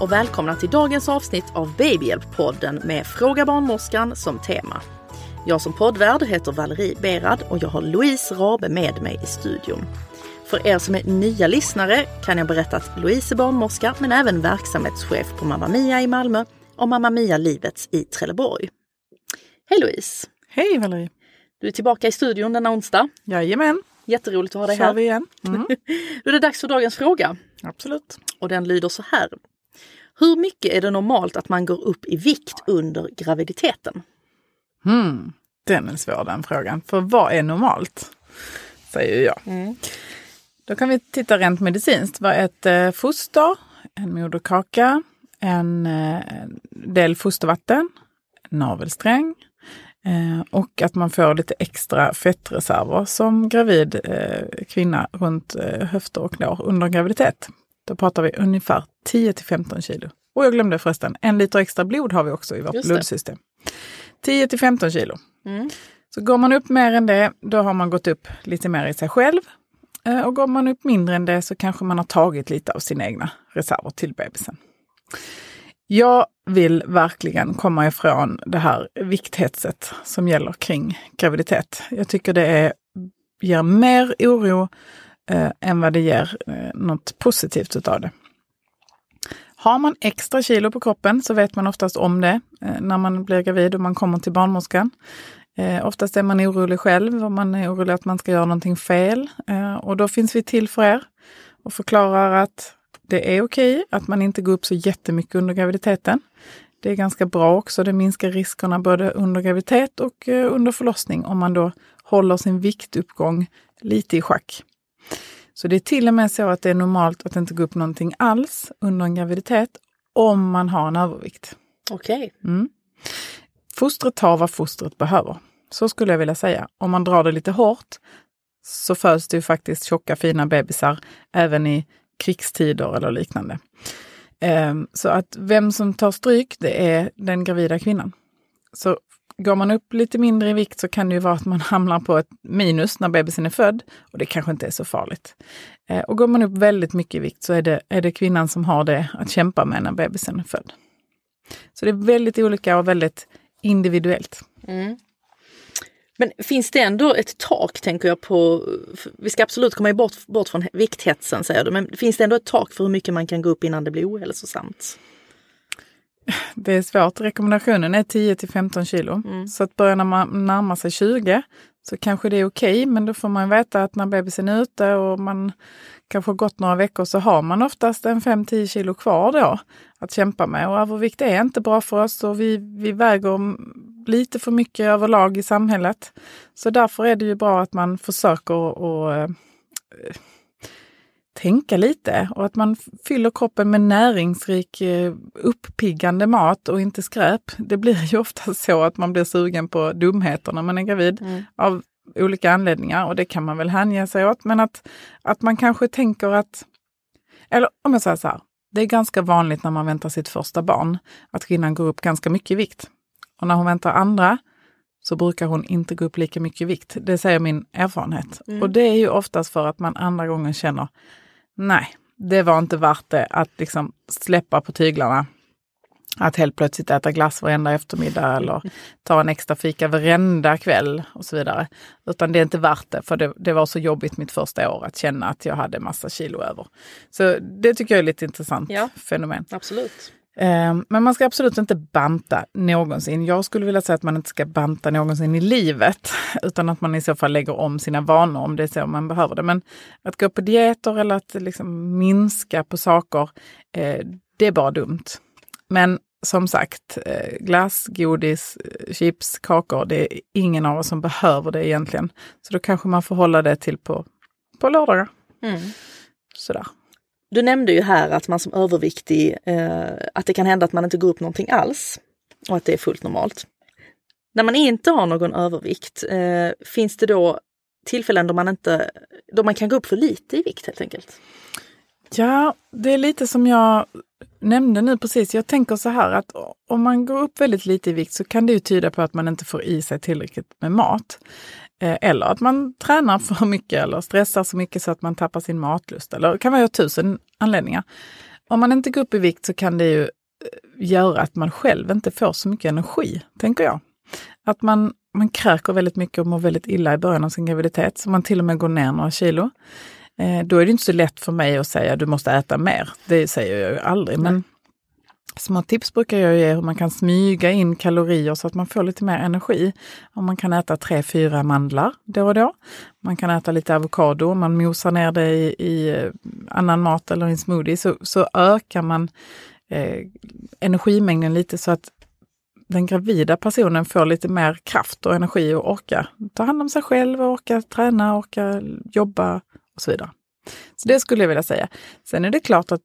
Och välkomna till dagens avsnitt av Babyhjälp-podden med Fråga barnmorskan som tema. Jag som poddvärd heter Valerie Berad och jag har Louise Rabe med mig i studion. För er som är nya lyssnare kan jag berätta att Louise är barnmorska men även verksamhetschef på Mamma Mia i Malmö och Mamma Mia Livets i Trelleborg. Hej Louise! Hej Valerie! Du är tillbaka i studion denna onsdag. Jajamän! Jätteroligt att ha dig Kör här. vi igen. Mm. Då är det dags för dagens fråga. Absolut. Och den lyder så här. Hur mycket är det normalt att man går upp i vikt under graviditeten? Hmm. Den är svår den frågan. För vad är normalt? Säger jag. Då kan vi titta rent medicinskt. Vad ett eh, foster, en moderkaka, en eh, del fostervatten, en navelsträng eh, och att man får lite extra fettreserver som gravid kvinna runt höfter och knår under graviditet. Då pratar vi ungefär 10 till 15 kilo. Och jag glömde förresten, en liter extra blod har vi också i vårt Just det. blodsystem. 10 till 15 kilo. Mm. Så går man upp mer än det, då har man gått upp lite mer i sig själv. Eh, Och går man upp mindre än det så kanske man har tagit lite av sina egna reserver till bebisen. Jag vill verkligen komma ifrån det här vikthetset som gäller kring graviditet. Jag tycker det är, ger mer oro eh, än vad det ger eh, något positivt utav det. Har man extra kilo på kroppen så vet man oftast om det eh, när man blir gravid och man kommer till barnmorskan. Eh, oftast är man orolig själv och man är orolig att man ska göra någonting fel. Eh, och då finns vi till för er och förklarar att det är okej att man inte går upp så jättemycket under graviditeten. Det är ganska bra också. Det minskar riskerna både under graviditet och eh, under förlossning om man då håller sin viktuppgång lite i schack. Så det är till och med så att det är normalt att inte gå upp någonting alls under en graviditet om man har en övervikt. Okej. Mm. Fostret tar vad fostret behöver. Så skulle jag vilja säga. Om man drar det lite hårt så föds det ju faktiskt tjocka fina bebisar även i krigstider eller liknande. Ehm, Så att vem som tar stryk, det är den gravida kvinnan. Så går man upp lite mindre i vikt så kan det ju vara att man hamnar på ett minus när bebisen är född och det kanske inte är så farligt. Eh, och går man upp väldigt mycket i vikt så är det, är det kvinnan som har det att kämpa med när bebisen är född. Så det är väldigt olika och väldigt individuellt. Mm. Men finns det ändå ett tak tänker jag på, vi ska absolut komma bort, bort från vikthetsen säger du, men finns det ändå ett tak för hur mycket man kan gå upp innan det blir ohälsosamt? Det är svårt. Rekommendationen är 10 till 15 kilo. Så att börjar när man närmar sig 20 så kanske det är okej, men då får man veta att när bebisen är ute och man kanske har gått några veckor så har man oftast en 5-10 kilo kvar då att kämpa med. Och övervikt är inte bra för oss och vi, vi väger lite för mycket överlag i samhället. Så därför är det ju bra att man försöker att tänka lite och att man fyller kroppen med näringsrik eh, uppiggande mat och inte skräp. Det blir ju ofta så att man blir sugen på dumheter när man är gravid mm. av olika anledningar och det kan man väl hänge sig åt. Men att, att man kanske tänker att, eller om jag säger så här, det är ganska vanligt när man väntar sitt första barn att kvinnan går upp ganska mycket i vikt. Och när hon väntar andra så brukar hon inte gå upp lika mycket i vikt. Det säger min erfarenhet. Mm. Och det är ju oftast för att man andra gången känner, nej, det var inte värt det att liksom släppa på tyglarna. Att helt plötsligt äta glass varenda eftermiddag eller ta en extra fika varenda kväll och så vidare. Utan det är inte värt det, för det, det var så jobbigt mitt första år att känna att jag hade massa kilo över. Så det tycker jag är lite intressant ja, fenomen. Absolut. Ehm, men man ska absolut inte banta någonsin. Jag skulle vilja säga att man inte ska banta någonsin i livet, utan att man i så fall lägger om sina vanor om det är så man behöver det. Men att gå på dieter eller att liksom minska på saker, eh, det är bara dumt. Men som sagt, eh, glass, godis, eh, chips, kakor, det är ingen av oss som behöver det egentligen. Så då kanske man får hålla det till på, på lördagar. Mm. Sådär. Du nämnde ju här att man som överviktig, eh, att det kan hända att man inte går upp någonting alls och att det är fullt normalt. När man inte har någon övervikt, eh, finns det då tillfällen då man, inte, då man kan gå upp för lite i vikt helt enkelt? Ja, det är lite som jag nämnde nu precis. Jag tänker så här att om man går upp väldigt lite i vikt så kan det ju tyda på att man inte får i sig tillräckligt med mat. Eh, eller att man tränar för mycket eller stressar så mycket så att man tappar sin matlust. Eller det kan vara tusen anledningar. Om man inte går upp i vikt så kan det ju eh, göra att man själv inte får så mycket energi, tänker jag. Att man, man kräker väldigt mycket och mår väldigt illa i början av sin graviditet, så man till och med går ner några kilo. Eh, då är det inte så lätt för mig att säga du måste äta mer. Det säger jag ju aldrig. Men Små tips brukar jag ge hur man kan smyga in kalorier så att man får lite mer energi. Om man kan äta tre, fyra mandlar då och då. Man kan äta lite avokado, man mosar ner det i, i eh, annan mat eller i en smoothie så, så ökar man eh, energimängden lite så att den gravida personen får lite mer kraft och energi och orka ta hand om sig själv, och orka träna, orka jobba och så vidare. Så det skulle jag vilja säga. Sen är det klart att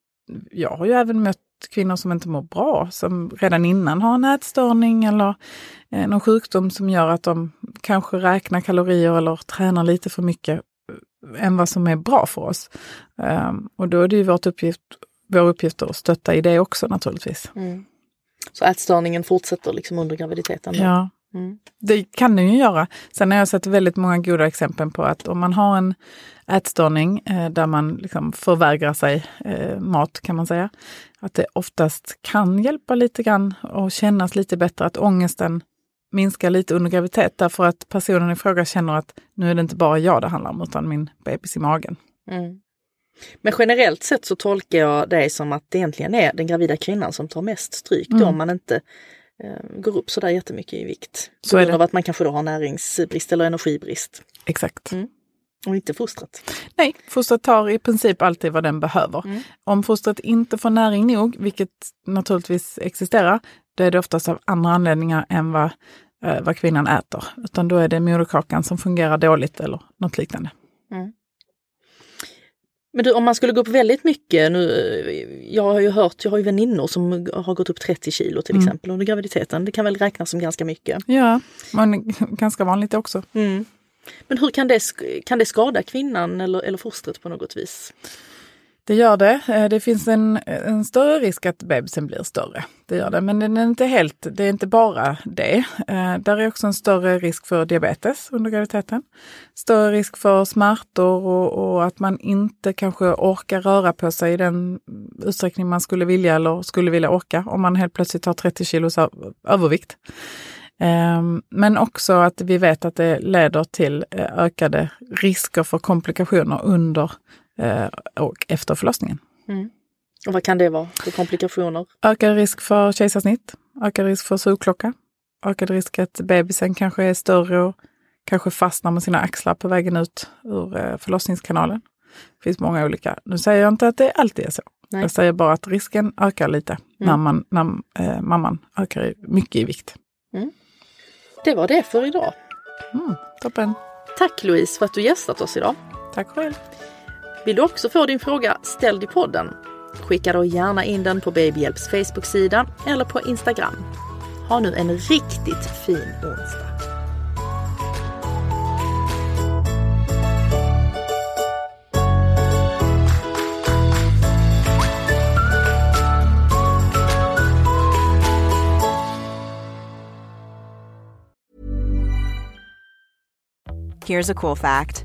jag har ju även mött kvinnor som inte mår bra, som redan innan har en ätstörning eller eh, någon sjukdom som gör att de kanske räknar kalorier eller tränar lite för mycket eh, än vad som är bra för oss. Um, och då är det ju vårt uppgift, vår uppgift att stötta i det också naturligtvis. Mm. Så ätstörningen fortsätter liksom under graviditeten? Då? Ja, mm. det kan den ju göra. Sen har jag sett väldigt många goda exempel på att om man har en ätstörning eh, där man liksom förvägrar sig eh, mat kan man säga. Att det oftast kan hjälpa lite grann och kännas lite bättre att ångesten minskar lite under graviditet därför att personen i fråga känner att nu är det inte bara jag det handlar om utan min bebis i magen. Mm. Men generellt sett så tolkar jag det som att det egentligen är den gravida kvinnan som tar mest stryk mm. då om man inte går upp sådär jättemycket i vikt. På grund av att man kanske då har näringsbrist eller energibrist. Exakt. Mm. Och inte fostret? Nej, fostret tar i princip alltid vad den behöver. Mm. Om fostret inte får näring nog, vilket naturligtvis existerar, då är det oftast av andra anledningar än vad, eh, vad kvinnan äter. Utan då är det moderkakan som fungerar dåligt eller något liknande. Mm. Men du, om man skulle gå upp väldigt mycket, nu, jag har ju hört, jag har ju väninnor som har gått upp 30 kilo till mm. exempel under graviditeten. Det kan väl räknas som ganska mycket? Ja, men ganska vanligt också. Mm. Men hur kan det, kan det skada kvinnan eller, eller fostret på något vis? Det gör det. Eh, det finns en, en större risk att bebisen blir större. Det gör det, men det är inte helt, det är inte bara det. Eh, där är också en större risk för diabetes under graviditeten. Större risk för smärtor och, och, att man inte kanske orkar röra på sig i den utsträckning man skulle vilja eller skulle vilja orka om man helt plötsligt har 30 kilos övervikt. Ehm, men också att vi vet att det leder till eh, ökade risker för komplikationer under och efter förlossningen. Mm. Och vad kan det vara för komplikationer? Ökad risk för kejsarsnitt, ökad risk för sugklocka, ökad risk att bebisen kanske är större och kanske fastnar med sina axlar på vägen ut ur eh, förlossningskanalen. Det finns många olika. Nu säger jag inte att det alltid är så. Nej. Jag säger bara att risken ökar lite mm. när, man, när eh, mamman ökar mycket i vikt. Mm. Det var det för idag. Mm, toppen. Tack Louise för att du gästat oss idag. Tack själv. Vill du också få din fråga ställd i podden? Skicka då gärna in den på Babyhjälps Facebook-sida eller på Instagram. Ha nu en riktigt fin onsdag. Here's a cool fact